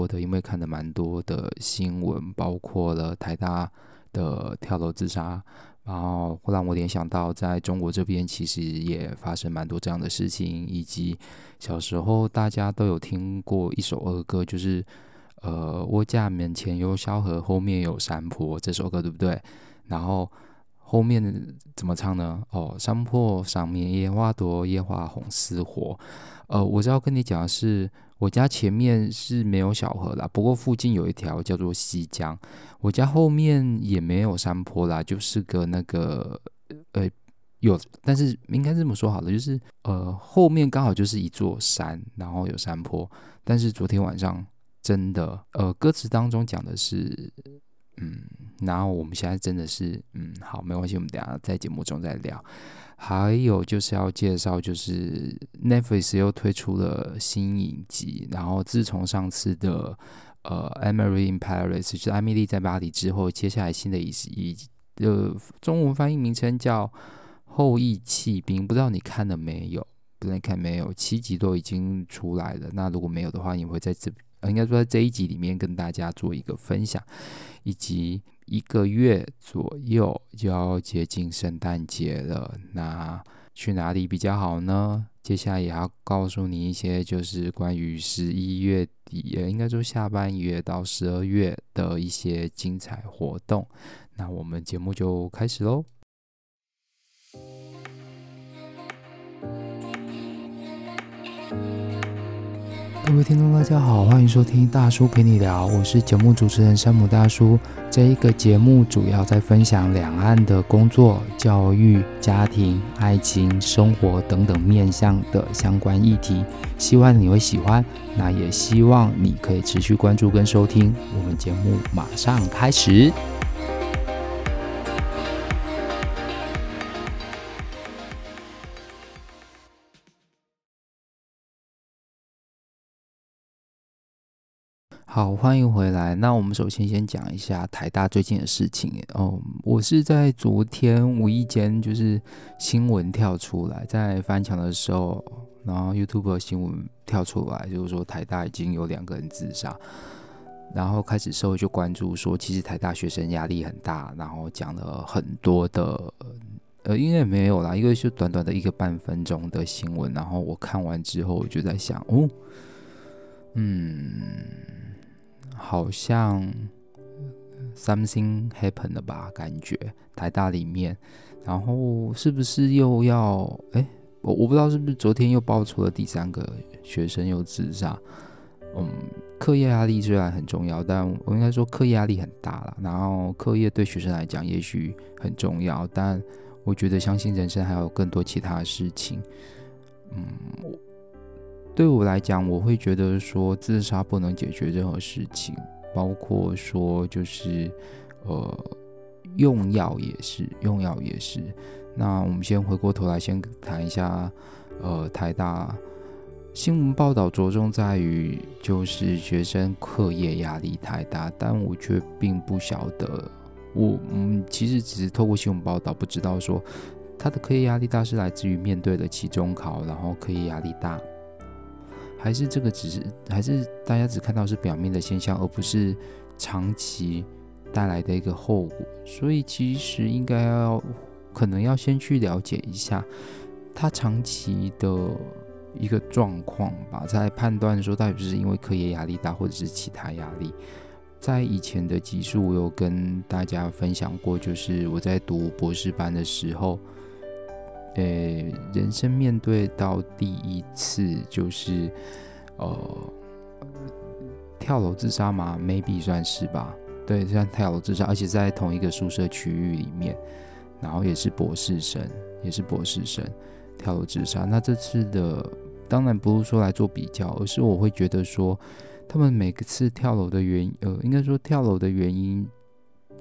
多的，因为看了蛮多的新闻，包括了台大的跳楼自杀，然后会让我联想到在中国这边其实也发生蛮多这样的事情，以及小时候大家都有听过一首儿歌，就是呃，我家门前有小河，后面有山坡，这首歌对不对？然后。后面怎么唱呢？哦，山坡上面野花多，野花红似火。呃，我是要跟你讲的是，我家前面是没有小河啦，不过附近有一条叫做西江。我家后面也没有山坡啦，就是个那个呃有，但是应该这么说好了，就是呃后面刚好就是一座山，然后有山坡。但是昨天晚上真的，呃，歌词当中讲的是。嗯，然后我们现在真的是，嗯，好，没关系，我们等下在节目中再聊。还有就是要介绍，就是 Netflix 又推出了新影集，然后自从上次的呃《Emily in Paris》就是艾米丽在巴黎之后，接下来新的一一呃中文翻译名称叫《后翼弃兵》，不知道你看了没有？不能看没有？七集都已经出来了，那如果没有的话，你会在这。应该说，在这一集里面跟大家做一个分享，以及一个月左右就要接近圣诞节了，那去哪里比较好呢？接下来也要告诉你一些，就是关于十一月底，应该说下半月到十二月的一些精彩活动。那我们节目就开始喽。各位听众，大家好，欢迎收听大叔陪你聊，我是节目主持人山姆大叔。这一个节目主要在分享两岸的工作、教育、家庭、爱情、生活等等面向的相关议题，希望你会喜欢。那也希望你可以持续关注跟收听。我们节目马上开始。好，欢迎回来。那我们首先先讲一下台大最近的事情。哦，我是在昨天无意间就是新闻跳出来，在翻墙的时候，然后 YouTube 新闻跳出来，就是说台大已经有两个人自杀，然后开始社会就关注说，其实台大学生压力很大，然后讲了很多的，呃，应该没有啦，一个就短短的一个半分钟的新闻，然后我看完之后，我就在想，哦，嗯。好像 something happened 了吧？感觉台大里面，然后是不是又要？哎，我我不知道是不是昨天又爆出了第三个学生又自杀。嗯，课业压力虽然很重要，但我应该说课业压力很大了。然后课业对学生来讲也许很重要，但我觉得相信人生还有更多其他事情。嗯。对我来讲，我会觉得说自杀不能解决任何事情，包括说就是，呃，用药也是，用药也是。那我们先回过头来，先谈一下，呃，台大新闻报道着重在于就是学生课业压力太大，但我却并不晓得，我嗯，其实只是透过新闻报道，不知道说他的课业压力大是来自于面对的期中考，然后课业压力大。还是这个只是，还是大家只看到是表面的现象，而不是长期带来的一个后果。所以其实应该要，可能要先去了解一下他长期的一个状况吧，再判断说到底是因为课业压力大，或者是其他压力。在以前的集数，我有跟大家分享过，就是我在读博士班的时候。呃，人生面对到第一次就是，呃，跳楼自杀嘛，maybe 算是吧。对，算跳楼自杀，而且在同一个宿舍区域里面，然后也是博士生，也是博士生跳楼自杀。那这次的当然不是说来做比较，而是我会觉得说，他们每个次跳楼的原因，呃，应该说跳楼的原因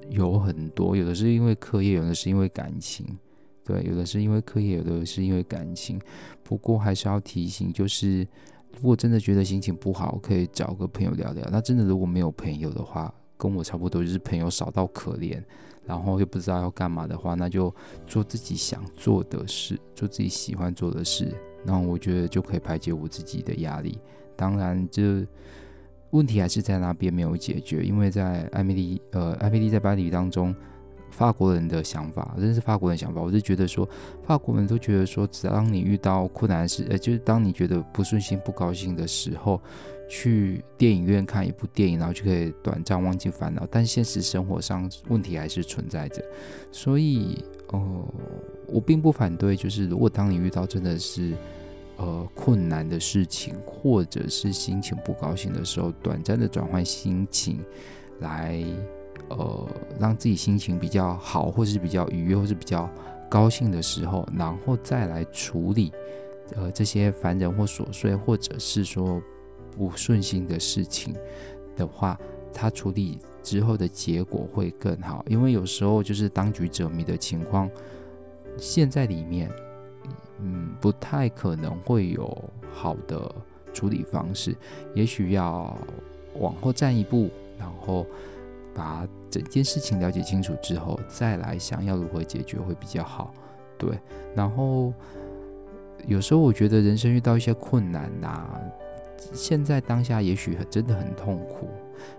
有很多，有的是因为课业，有的是因为感情。对，有的是因为课业，有的是因为感情。不过还是要提醒，就是如果真的觉得心情不好，可以找个朋友聊聊。那真的如果没有朋友的话，跟我差不多，就是朋友少到可怜，然后又不知道要干嘛的话，那就做自己想做的事，做自己喜欢做的事。那我觉得就可以排解我自己的压力。当然，这问题还是在那边没有解决，因为在艾米丽，呃，艾米丽在巴黎当中，法国人的想法，真是法国人的想法，我是觉得说，法国人都觉得说，只要当你遇到困难时，呃，就是当你觉得不顺心、不高兴的时候，去电影院看一部电影，然后就可以短暂忘记烦恼。但现实生活上问题还是存在着，所以，哦、我并不反对，就是如果当你遇到真的是。呃，困难的事情，或者是心情不高兴的时候，短暂的转换心情，来呃让自己心情比较好，或是比较愉悦，或是比较高兴的时候，然后再来处理呃这些烦人或琐碎，或者是说不顺心的事情的话，他处理之后的结果会更好。因为有时候就是当局者迷的情况，陷在里面。嗯，不太可能会有好的处理方式，也许要往后站一步，然后把整件事情了解清楚之后，再来想要如何解决会比较好。对，然后有时候我觉得人生遇到一些困难呐、现在当下也许真的很痛苦，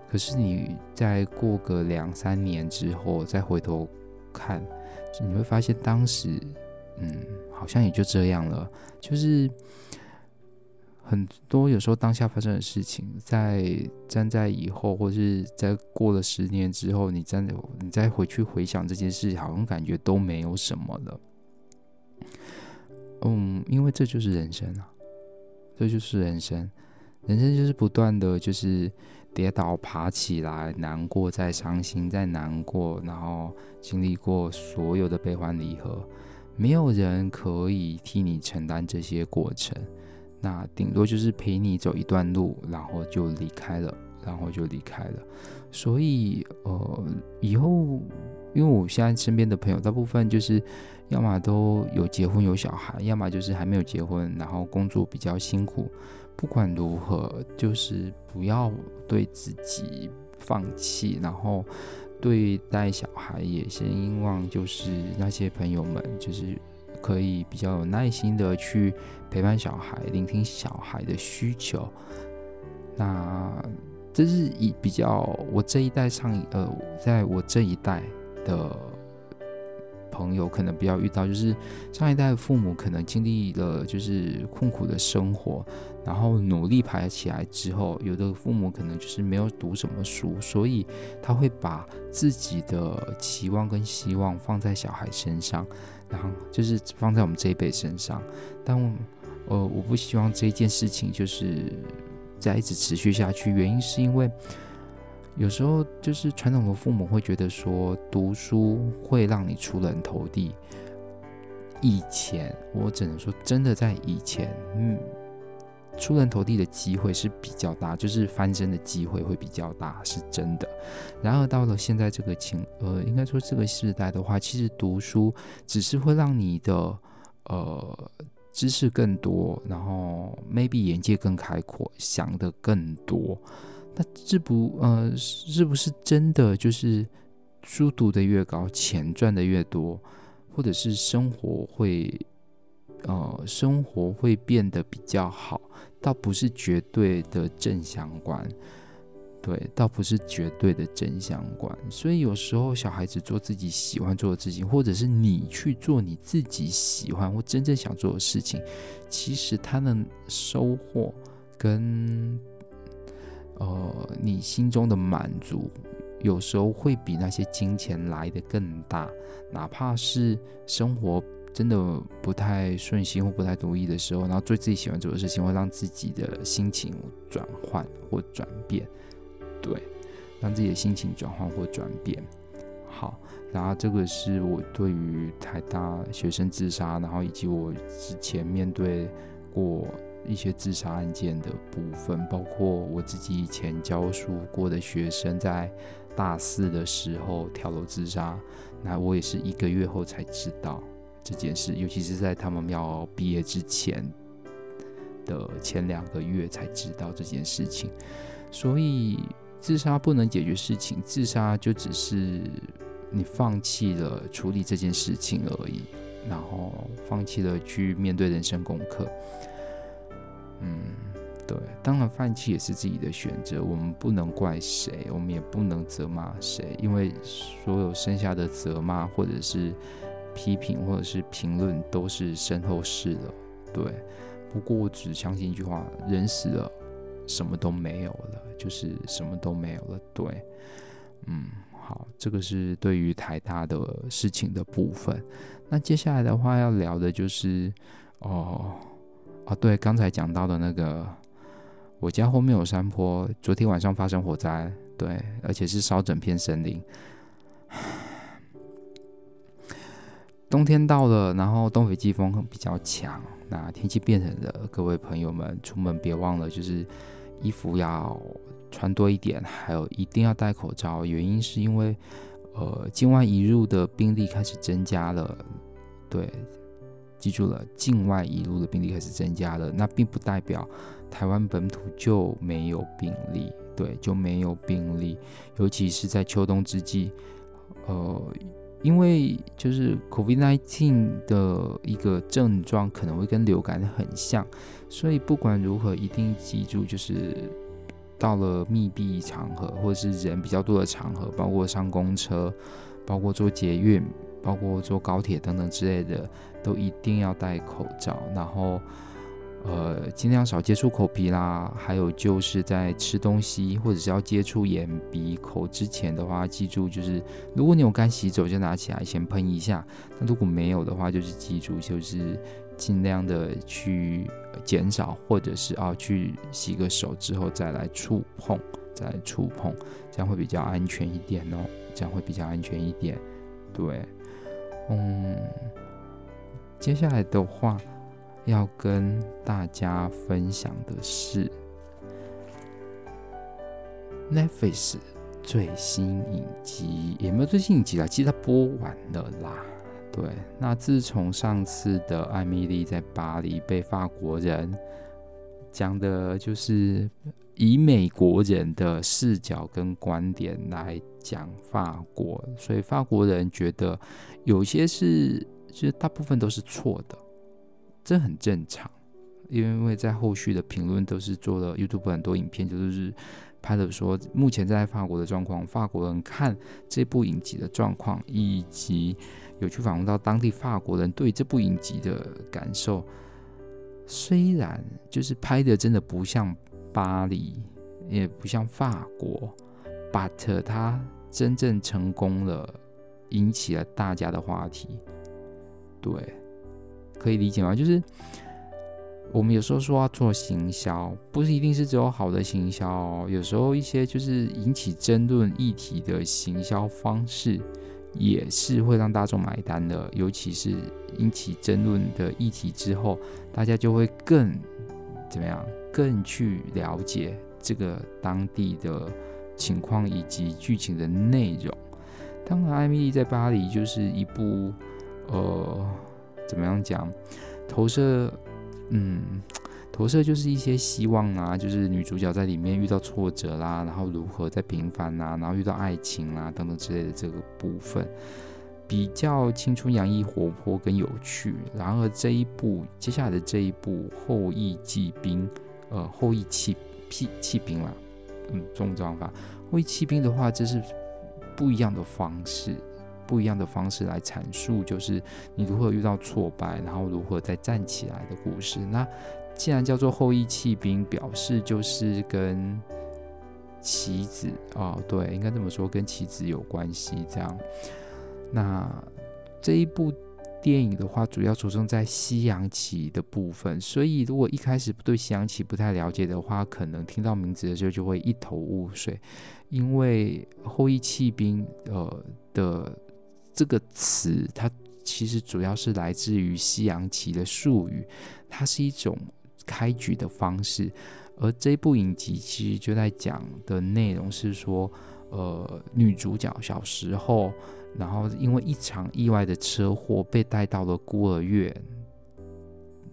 可是你再过个两三年之后再回头看，你会发现当时。嗯，好像也就这样了。就是很多有时候当下发生的事情，在站在以后，或是在过了十年之后，你站在你再回去回想这件事，好像感觉都没有什么了。嗯，因为这就是人生啊，这就是人生。人生就是不断的就是跌倒、爬起来、难过、再伤心、再难过，然后经历过所有的悲欢离合。没有人可以替你承担这些过程，那顶多就是陪你走一段路，然后就离开了，然后就离开了。所以，呃，以后，因为我现在身边的朋友大部分就是，要么都有结婚有小孩，要么就是还没有结婚，然后工作比较辛苦。不管如何，就是不要对自己放弃，然后。对待小孩也希望就是那些朋友们，就是可以比较有耐心的去陪伴小孩，聆听小孩的需求。那这是以比较我这一代上呃，在我这一代的。朋友可能比较遇到，就是上一代的父母可能经历了就是困苦的生活，然后努力爬起来之后，有的父母可能就是没有读什么书，所以他会把自己的期望跟希望放在小孩身上，然后就是放在我们这一辈身上。但呃，我不希望这件事情就是再一直持续下去，原因是因为。有时候就是传统的父母会觉得说，读书会让你出人头地。以前我只能说，真的在以前，嗯，出人头地的机会是比较大，就是翻身的机会会比较大，是真的。然而到了现在这个情，呃，应该说这个时代的话，其实读书只是会让你的呃知识更多，然后 maybe 眼界更开阔，想的更多。那这不呃，是不是真的就是书读得越高，钱赚得越多，或者是生活会呃，生活会变得比较好？倒不是绝对的正相关，对，倒不是绝对的正相关。所以有时候小孩子做自己喜欢做的事情，或者是你去做你自己喜欢或真正想做的事情，其实他的收获跟。呃，你心中的满足有时候会比那些金钱来得更大，哪怕是生活真的不太顺心或不太如意的时候，然后做自己喜欢做的事情，会让自己的心情转换或转变，对，让自己的心情转换或转变。好，然后这个是我对于台大学生自杀，然后以及我之前面对过。一些自杀案件的部分，包括我自己以前教书过的学生，在大四的时候跳楼自杀，那我也是一个月后才知道这件事，尤其是在他们要毕业之前的前两个月才知道这件事情。所以，自杀不能解决事情，自杀就只是你放弃了处理这件事情而已，然后放弃了去面对人生功课。嗯，对，当然放弃也是自己的选择，我们不能怪谁，我们也不能责骂谁，因为所有剩下的责骂或者是批评或者是评论都是身后事了。对，不过我只相信一句话：人死了，什么都没有了，就是什么都没有了。对，嗯，好，这个是对于台大的事情的部分。那接下来的话要聊的就是，哦，哦，对，刚才讲到的那个。我家后面有山坡，昨天晚上发生火灾，对，而且是烧整片森林。冬天到了，然后东北季风比较强，那天气变冷了，各位朋友们出门别忘了，就是衣服要穿多一点，还有一定要戴口罩。原因是因为，呃，境外移入的病例开始增加了，对，记住了，境外移入的病例开始增加了，那并不代表。台湾本土就没有病例，对，就没有病例。尤其是在秋冬之际，呃，因为就是 COVID-19 的一个症状可能会跟流感很像，所以不管如何，一定记住，就是到了密闭场合或者是人比较多的场合，包括上公车、包括坐捷运、包括坐高铁等等之类的，都一定要戴口罩，然后。呃，尽量少接触口鼻啦，还有就是在吃东西或者是要接触眼、鼻、口之前的话，记住就是，如果你有干洗手，就拿起来先喷一下；那如果没有的话，就是记住就是尽量的去减少，或者是啊去洗个手之后再来触碰，再来触碰，这样会比较安全一点哦，这样会比较安全一点。对，嗯，接下来的话。要跟大家分享的是 Netflix 最新影集，也没有最新影集啦，其实它播完了啦。对，那自从上次的艾米丽在巴黎被法国人讲的，就是以美国人的视角跟观点来讲法国，所以法国人觉得有些是，其实大部分都是错的。这很正常，因为在后续的评论都是做了 YouTube 很多影片，就是拍的说目前在法国的状况，法国人看这部影集的状况，以及有去访问到当地法国人对这部影集的感受。虽然就是拍的真的不像巴黎，也不像法国，but 它真正成功了，引起了大家的话题，对。可以理解吗？就是我们有时候说要做行销，不是一定是只有好的行销。有时候一些就是引起争论议题的行销方式，也是会让大众买单的。尤其是引起争论的议题之后，大家就会更怎么样？更去了解这个当地的情况以及剧情的内容。当然，《艾米丽在巴黎》就是一部呃。怎么样讲？投射，嗯，投射就是一些希望啊，就是女主角在里面遇到挫折啦，然后如何在平凡啊，然后遇到爱情啊等等之类的这个部分，比较青春洋溢、活泼跟有趣。然而这一部接下来的这一部《后羿弃兵》，呃，后羿弃弃弃兵啦，嗯，中文讲法，后羿弃兵的话，这是不一样的方式。不一样的方式来阐述，就是你如何遇到挫败，然后如何再站起来的故事。那既然叫做后羿弃兵，表示就是跟棋子哦，对，应该这么说，跟棋子有关系。这样，那这一部电影的话，主要着重在西洋棋的部分。所以，如果一开始对西洋棋不太了解的话，可能听到名字的时候就会一头雾水，因为后羿弃兵呃的。这个词它其实主要是来自于西洋棋的术语，它是一种开局的方式。而这部影集其实就在讲的内容是说，呃，女主角小时候，然后因为一场意外的车祸被带到了孤儿院，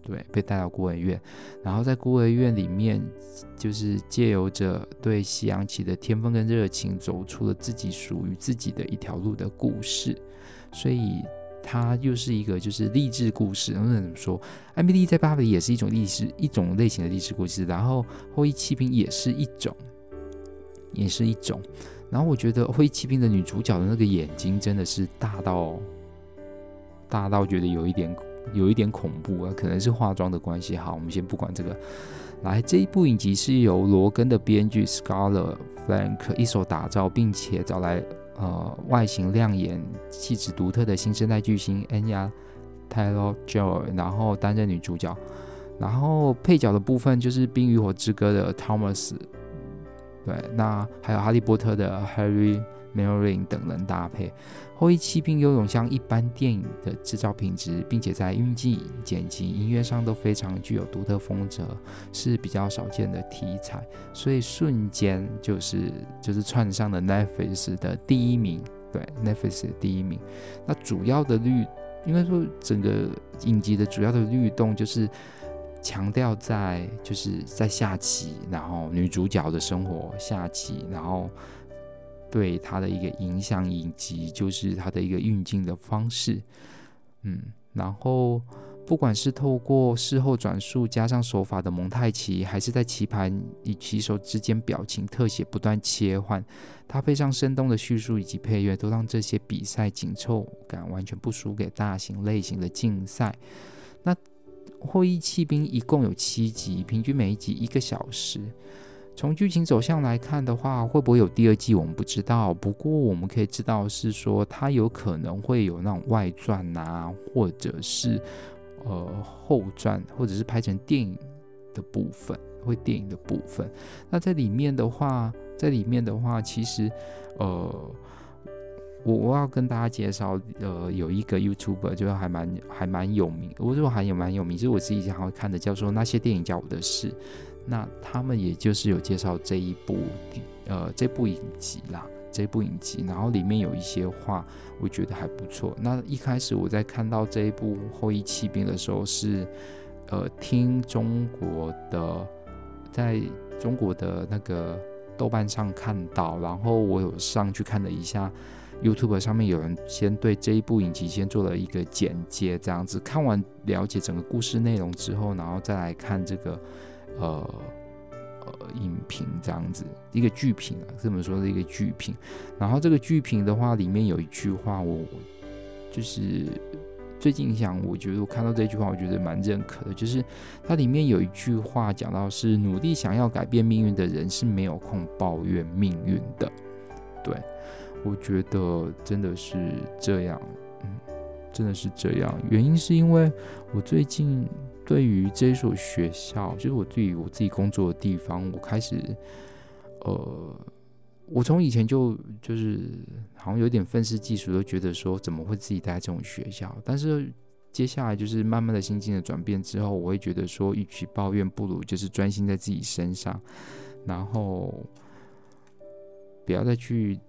对，被带到孤儿院，然后在孤儿院里面，就是借由着对西洋棋的天分跟热情，走出了自己属于自己的一条路的故事。所以它又是一个就是励志故事。那怎么说？艾米丽在巴黎也是一种励志一种类型的励志故事，然后后翼弃兵也是一种，也是一种。然后我觉得后翼弃兵的女主角的那个眼睛真的是大到大到觉得有一点有一点恐怖啊，可能是化妆的关系。好，我们先不管这个。来，这一部影集是由罗根的编剧 Skylar Frank 一手打造，并且找来呃外形亮眼、气质独特的新生代巨星 Anya Taylor-Joy，然后担任女主角。然后配角的部分就是《冰与火之歌》的 Thomas，对，那还有《哈利波特》的 Harry。Melvin 等人搭配，后翼弃兵拥有像一般电影的制造品质，并且在运镜、剪辑、音乐上都非常具有独特风格，是比较少见的题材，所以瞬间就是就是窜上了 Netflix 的第一名。对，Netflix 的第一名。那主要的律，应该说整个影集的主要的律动就是强调在就是在下棋，然后女主角的生活下棋，然后。对他的一个影响，以及就是他的一个运镜的方式，嗯，然后不管是透过事后转述加上手法的蒙太奇，还是在棋盘与棋手之间表情特写不断切换，搭配上生动的叙述以及配乐，都让这些比赛紧凑感完全不输给大型类型的竞赛。那会议弃兵一共有七集，平均每一集一个小时。从剧情走向来看的话，会不会有第二季，我们不知道。不过我们可以知道是说，它有可能会有那种外传啊，或者是呃后传，或者是拍成电影的部分，会电影的部分。那在里面的话，在里面的话，其实呃，我我要跟大家介绍，呃，有一个 YouTuber 就还蛮还蛮有名，我说还有蛮有名，就是我自己经常会看的，叫做那些电影教我的事。那他们也就是有介绍这一部，呃，这部影集啦，这部影集，然后里面有一些话，我觉得还不错。那一开始我在看到这一部《后翼弃兵》的时候，是呃听中国的，在中国的那个豆瓣上看到，然后我有上去看了一下 YouTube 上面有人先对这一部影集先做了一个简介，这样子看完了解整个故事内容之后，然后再来看这个。呃呃，影评这样子一个剧评啊，这么说的一个剧评。然后这个剧评的话，里面有一句话我，我就是最近想，我觉得我看到这句话，我觉得蛮认可的，就是它里面有一句话讲到是努力想要改变命运的人是没有空抱怨命运的。对，我觉得真的是这样，嗯，真的是这样。原因是因为我最近。对于这所学校，就是我对于我自己工作的地方，我开始，呃，我从以前就就是好像有点愤世嫉俗，都觉得说怎么会自己待在这种学校？但是接下来就是慢慢的心境的转变之后，我会觉得说，与其抱怨，不如就是专心在自己身上，然后不要再去，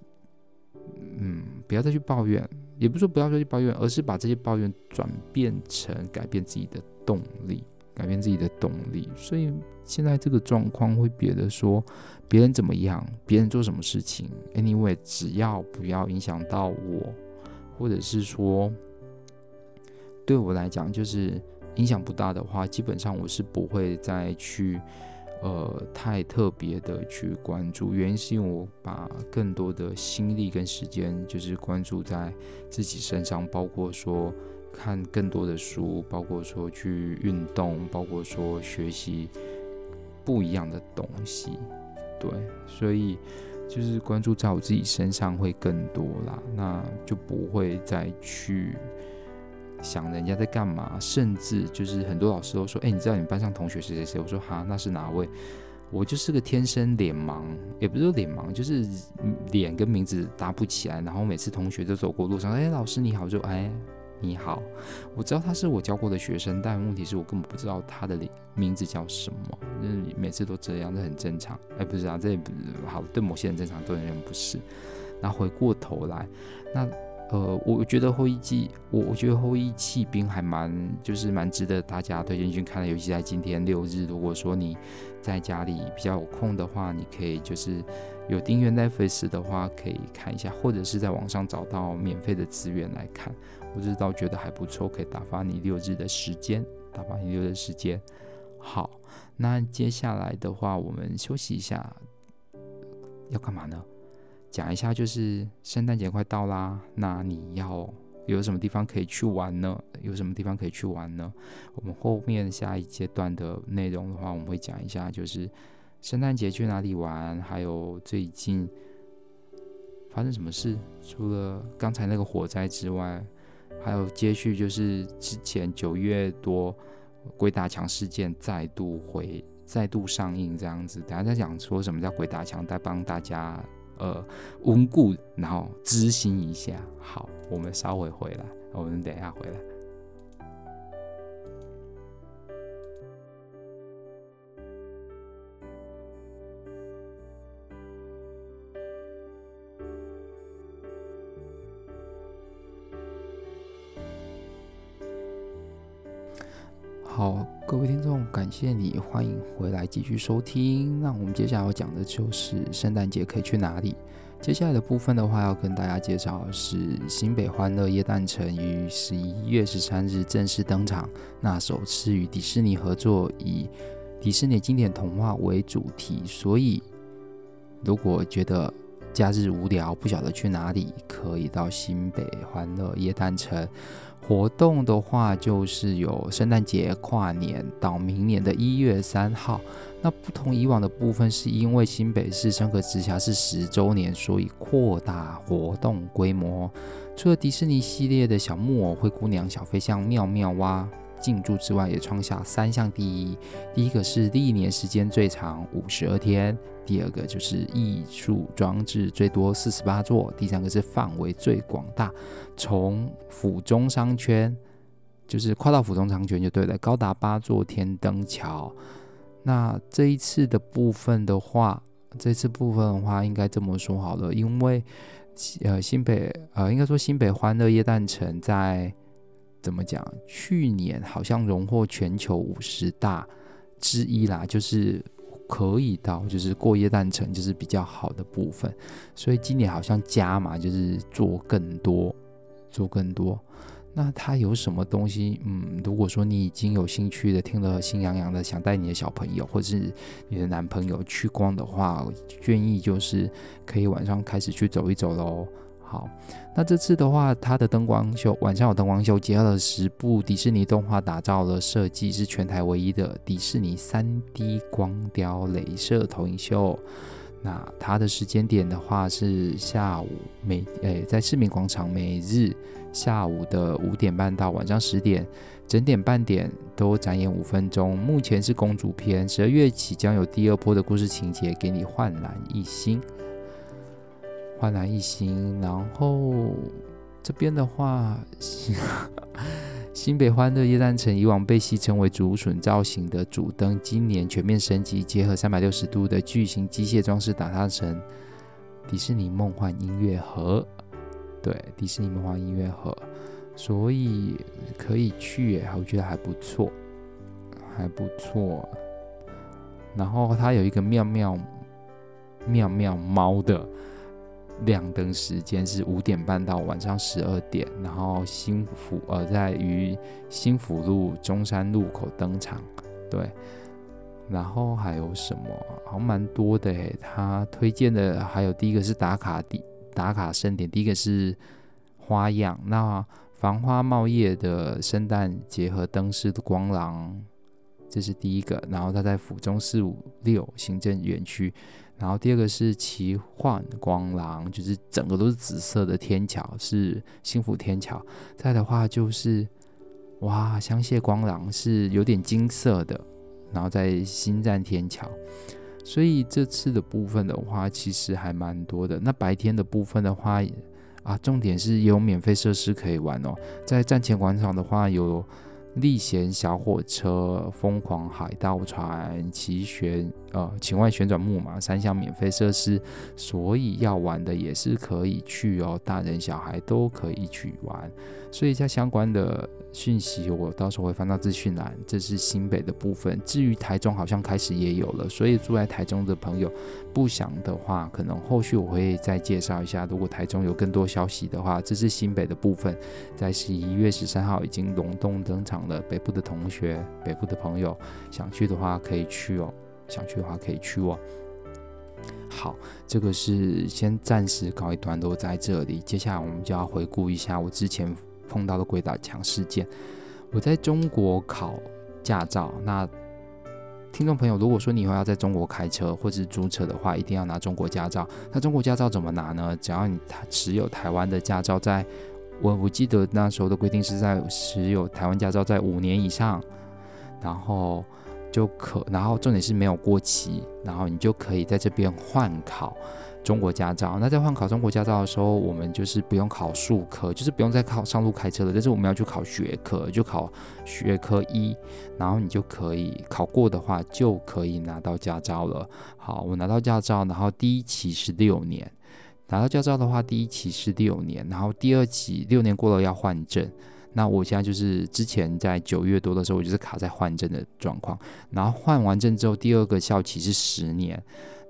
嗯，不要再去抱怨，也不是说不要说去抱怨，而是把这些抱怨转变成改变自己的。动力，改变自己的动力，所以现在这个状况会觉得说，别人怎么样，别人做什么事情，anyway，只要不要影响到我，或者是说对我来讲就是影响不大的话，基本上我是不会再去呃太特别的去关注。原因是因为我把更多的心力跟时间就是关注在自己身上，包括说。看更多的书，包括说去运动，包括说学习不一样的东西，对，所以就是关注在我自己身上会更多啦，那就不会再去想人家在干嘛，甚至就是很多老师都说，哎，你知道你们班上同学谁谁谁？我说哈，那是哪位？我就是个天生脸盲，也不是说脸盲，就是脸跟名字搭不起来，然后每次同学都走过路上，哎，老师你好，就哎。你好，我知道他是我教过的学生，但问题是我根本不知道他的名字叫什么。就是每次都这样，这很正常。哎，不是啊，这好，对某些人正常，对人不是。然后回过头来，那呃，我觉得后翼弃，我我觉得后翼弃兵还蛮就是蛮值得大家推荐去看的，尤其在今天六日，如果说你在家里比较有空的话，你可以就是有订阅 Netflix 的话，可以看一下，或者是在网上找到免费的资源来看，我是倒觉得还不错，可以打发你六日的时间，打发你六日时间。好，那接下来的话，我们休息一下，要干嘛呢？讲一下，就是圣诞节快到啦，那你要有什么地方可以去玩呢？有什么地方可以去玩呢？我们后面下一阶段的内容的话，我们会讲一下，就是圣诞节去哪里玩，还有最近发生什么事。除了刚才那个火灾之外，还有接续就是之前九月多鬼打墙事件再度回再度上映这样子。等下再讲说什么叫鬼打墙，再帮大家。呃，温故，然后知新一下。好，我们稍微回来，我们等一下回来。感谢你，欢迎回来继续收听。那我们接下来要讲的就是圣诞节可以去哪里。接下来的部分的话，要跟大家介绍的是新北欢乐夜诞城于十一月十三日正式登场。那首次与迪士尼合作，以迪士尼经典童话为主题，所以如果觉得假日无聊，不晓得去哪里，可以到新北欢乐夜诞城。活动的话，就是有圣诞节、跨年到明年的一月三号。那不同以往的部分，是因为新北市升格直辖市十周年，所以扩大活动规模。除了迪士尼系列的小木偶、灰姑娘、小飞象、妙妙蛙进驻之外，也创下三项第一。第一个是历年时间最长五十二天。第二个就是艺术装置最多四十八座，第三个是范围最广大，从府中商圈就是跨到府中商圈就对了，高达八座天灯桥。那这一次的部分的话，这次部分的话应该这么说好了，因为呃新北呃应该说新北欢乐夜诞城在怎么讲？去年好像荣获全球五十大之一啦，就是。可以到就是过夜诞城就是比较好的部分，所以今年好像加码就是做更多，做更多。那它有什么东西？嗯，如果说你已经有兴趣的，听了心痒痒的，想带你的小朋友或是你的男朋友去逛的话，建议就是可以晚上开始去走一走喽。好，那这次的话，它的灯光秀晚上有灯光秀，结合了十部迪士尼动画打造的设计，是全台唯一的迪士尼 3D 光雕镭射投影秀。那它的时间点的话是下午每诶、在市民广场每日下午的五点半到晚上十点，整点半点都展演五分钟。目前是公主篇，十二月起将有第二波的故事情节给你焕然一新。焕然一新，然后这边的话，新北欢乐夜诞城以往被戏称为竹笋造型的主灯，今年全面升级，结合三百六十度的巨型机械装饰，打造成迪士尼梦幻音乐盒。对，迪士尼梦幻音乐盒，所以可以去耶，我觉得还不错，还不错。然后它有一个妙妙妙妙猫的。亮灯时间是五点半到晚上十二点，然后新福呃在于新福路中山路口登场，对，然后还有什么？好像蛮多的诶，他推荐的还有第一个是打卡地打卡盛典，第一个是花样，那繁花茂叶的圣诞结合灯饰的光廊，这是第一个，然后他在府中四五六行政园区。然后第二个是奇幻光廊，就是整个都是紫色的天桥，是幸福天桥。再的话就是，哇，香榭光廊是有点金色的，然后在新站天桥。所以这次的部分的话，其实还蛮多的。那白天的部分的话，啊，重点是有免费设施可以玩哦。在站前广场的话，有历险小火车、疯狂海盗船、奇旋呃情外旋转木马三项免费设施，所以要玩的也是可以去哦，大人小孩都可以去玩。所以在相关的讯息，我到时候会放到资讯栏。这是新北的部分，至于台中好像开始也有了，所以住在台中的朋友不想的话，可能后续我会再介绍一下。如果台中有更多消息的话，这是新北的部分，在十一月十三号已经隆重登场了。北部的同学、北部的朋友想去的话可以去哦，想去的话可以去哦。好，这个是先暂时告一段落在这里，接下来我们就要回顾一下我之前。碰到的鬼打墙事件，我在中国考驾照。那听众朋友，如果说你以后要在中国开车或者租车的话，一定要拿中国驾照。那中国驾照怎么拿呢？只要你持有台湾的驾照，在我我记得那时候的规定是在持有台湾驾照在五年以上，然后就可，然后重点是没有过期，然后你就可以在这边换考。中国驾照，那在换考中国驾照的时候，我们就是不用考数科，就是不用再考上路开车了。但是我们要去考学科，就考学科一，然后你就可以考过的话，就可以拿到驾照了。好，我拿到驾照，然后第一期是六年，拿到驾照的话，第一期是六年，然后第二期六年过了要换证。那我现在就是之前在九月多的时候，我就是卡在换证的状况，然后换完证之后，第二个效期是十年。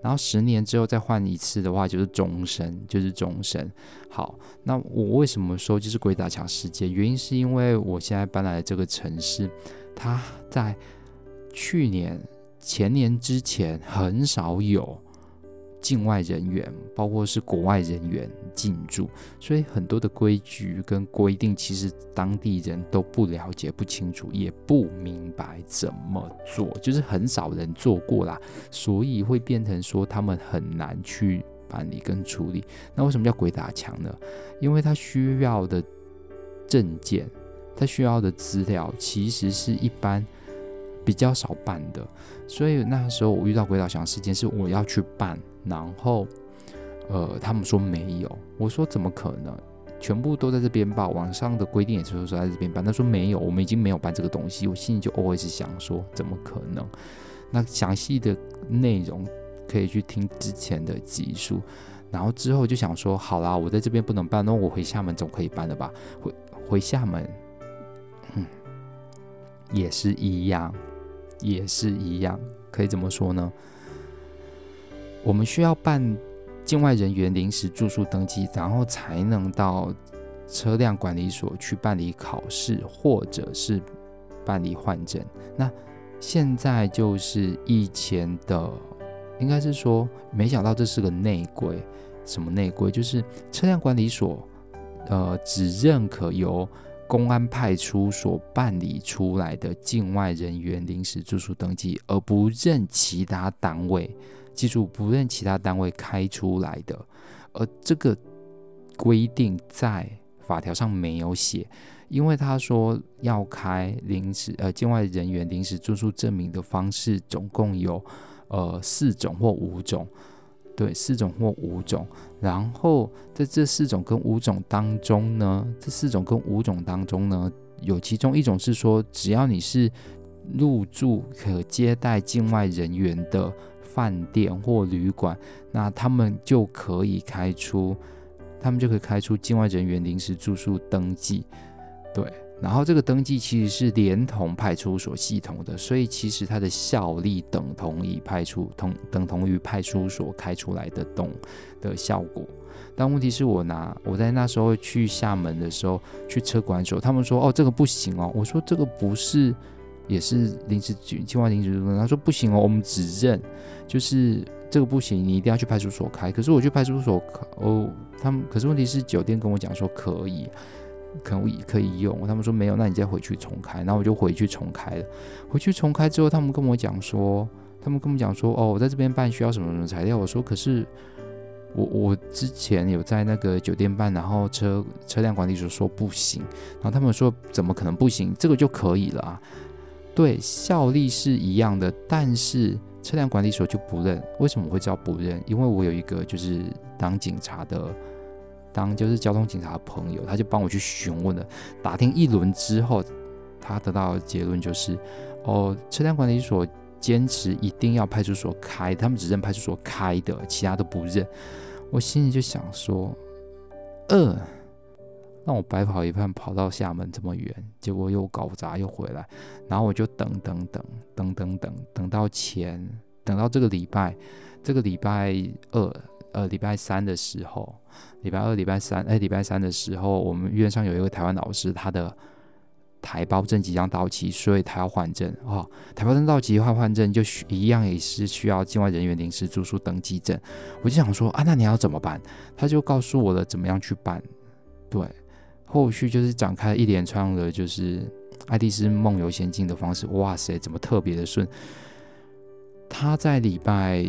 然后十年之后再换一次的话，就是终身，就是终身。好，那我为什么说就是鬼打墙事件？原因是因为我现在搬来这个城市，它在去年、前年之前很少有。境外人员，包括是国外人员进驻，所以很多的规矩跟规定，其实当地人都不了解、不清楚，也不明白怎么做，就是很少人做过啦，所以会变成说他们很难去办理跟处理。那为什么叫鬼打墙呢？因为他需要的证件，他需要的资料，其实是一般。比较少办的，所以那时候我遇到鬼打墙事件，是我要去办，然后，呃，他们说没有，我说怎么可能？全部都在这边办，网上的规定也是说在这边办，他说没有，我们已经没有办这个东西，我心里就 always 想说怎么可能？那详细的内容可以去听之前的集数，然后之后就想说，好啦，我在这边不能办，那我回厦门总可以办了吧？回回厦门，嗯，也是一样。也是一样，可以怎么说呢？我们需要办境外人员临时住宿登记，然后才能到车辆管理所去办理考试，或者是办理换证。那现在就是以前的，应该是说，没想到这是个内规。什么内规？就是车辆管理所，呃，只认可由。公安派出所办理出来的境外人员临时住宿登记，而不认其他单位，记住不认其他单位开出来的，而这个规定在法条上没有写，因为他说要开临时呃境外人员临时住宿证明的方式总共有呃四种或五种。对，四种或五种，然后在这四种跟五种当中呢，这四种跟五种当中呢，有其中一种是说，只要你是入住可接待境外人员的饭店或旅馆，那他们就可以开出，他们就可以开出境外人员临时住宿登记，对。然后这个登记其实是连同派出所系统的，所以其实它的效力等同于派出同等同于派出所开出来的动的效果。但问题是我拿我在那时候去厦门的时候去车管所，他们说哦这个不行哦，我说这个不是也是临时境外临时住宿，他说不行哦，我们只认就是这个不行，你一定要去派出所开。可是我去派出所哦，他们可是问题是酒店跟我讲说可以。可以可以用，他们说没有，那你再回去重开，然后我就回去重开了。回去重开之后，他们跟我讲说，他们跟我讲说，哦，我在这边办需要什么什么材料。我说，可是我我之前有在那个酒店办，然后车车辆管理所说不行，然后他们说怎么可能不行？这个就可以了啊。对，效力是一样的，但是车辆管理所就不认。为什么会叫不认？因为我有一个就是当警察的。当就是交通警察的朋友，他就帮我去询问了，打听一轮之后，他得到的结论就是，哦，车辆管理所坚持一定要派出所开，他们只认派出所开的，其他都不认。我心里就想说，呃，让我白跑一趟跑到厦门这么远，结果又搞砸又回来，然后我就等等等等等等等到前，等到这个礼拜，这个礼拜二呃礼拜三的时候，礼拜二礼拜三哎礼拜三的时候，我们院上有一个台湾老师，他的。台胞证即将到期，所以他要换证哦。台胞证到期换换证，就需一样也是需要境外人员临时住宿登记证。我就想说啊，那你要怎么办？他就告诉我了怎么样去办。对，后续就是展开一连串的，就是爱丽丝梦游仙境的方式。哇塞，怎么特别的顺？他在礼拜，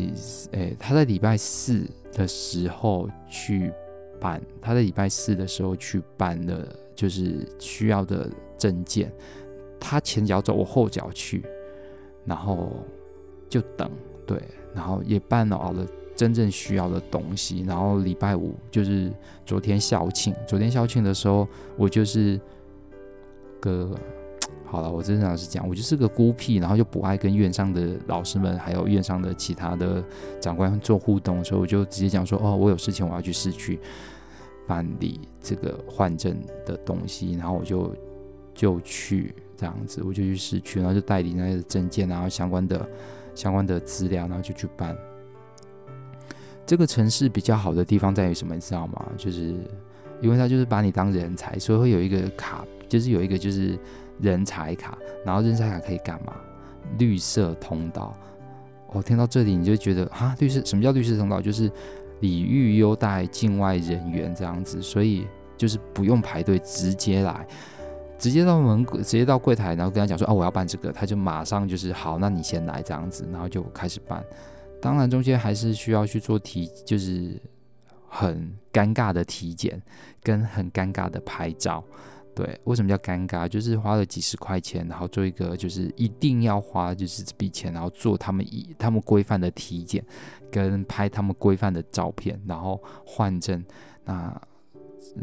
诶，他在礼拜四的时候去办，他在礼拜四的时候去办了，就是需要的。证件，他前脚走，我后脚去，然后就等，对，然后也办了了真正需要的东西，然后礼拜五就是昨天校庆，昨天校庆的时候，我就是个，好了，我真的老实讲，我就是个孤僻，然后就不爱跟院上的老师们，还有院上的其他的长官做互动，所以我就直接讲说，哦，我有事情，我要去市区办理这个换证的东西，然后我就。就去这样子，我就去市区，然后就带领那些证件，然后相关的相关的资料，然后就去办。这个城市比较好的地方在于什么，你知道吗？就是因为他就是把你当人才，所以会有一个卡，就是有一个就是人才卡，然后人才卡可以干嘛？绿色通道。我听到这里你就觉得啊，绿色什么叫绿色通道？就是礼遇优待境外人员这样子，所以就是不用排队，直接来。直接到门，直接到柜台，然后跟他讲说：“哦，我要办这个。”他就马上就是好，那你先来这样子，然后就开始办。当然中间还是需要去做体，就是很尴尬的体检跟很尴尬的拍照。对，为什么叫尴尬？就是花了几十块钱，然后做一个就是一定要花就是这笔钱，然后做他们以他们规范的体检跟拍他们规范的照片，然后换证。那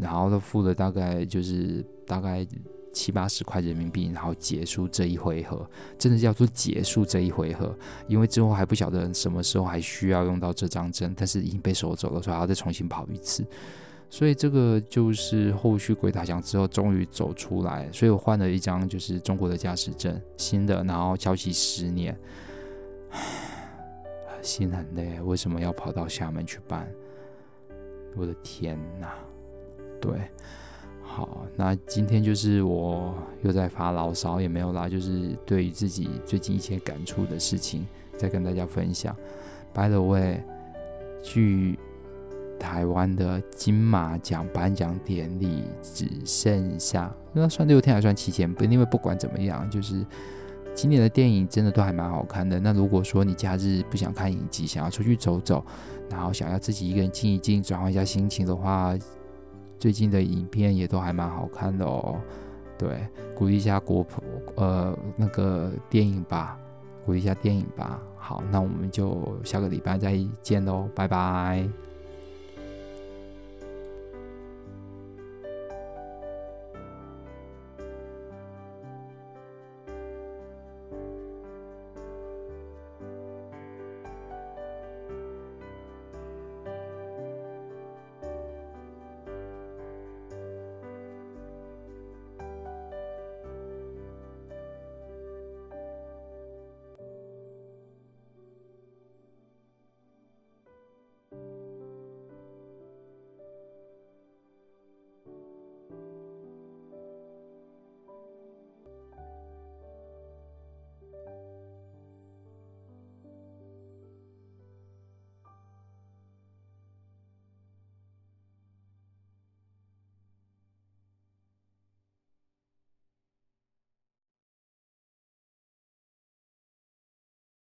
然后都付了大概就是大概。七八十块人民币，然后结束这一回合，真的叫做结束这一回合，因为之后还不晓得什么时候还需要用到这张证，但是已经被收走了，所以还要再重新跑一次。所以这个就是后续鬼打墙之后终于走出来，所以我换了一张就是中国的驾驶证，新的，然后交期十年，心很累，为什么要跑到厦门去办？我的天哪，对。好，那今天就是我又在发牢骚，也没有啦，就是对于自己最近一些感触的事情，再跟大家分享。By the way，去台湾的金马奖颁奖典礼只剩下，那算六天还算七天？不，因为不管怎么样，就是今年的电影真的都还蛮好看的。那如果说你假日不想看影集，想要出去走走，然后想要自己一个人静一静，转换一下心情的话，最近的影片也都还蛮好看的哦，对，鼓励一下国普呃那个电影吧，鼓励一下电影吧。好，那我们就下个礼拜再见喽，拜拜。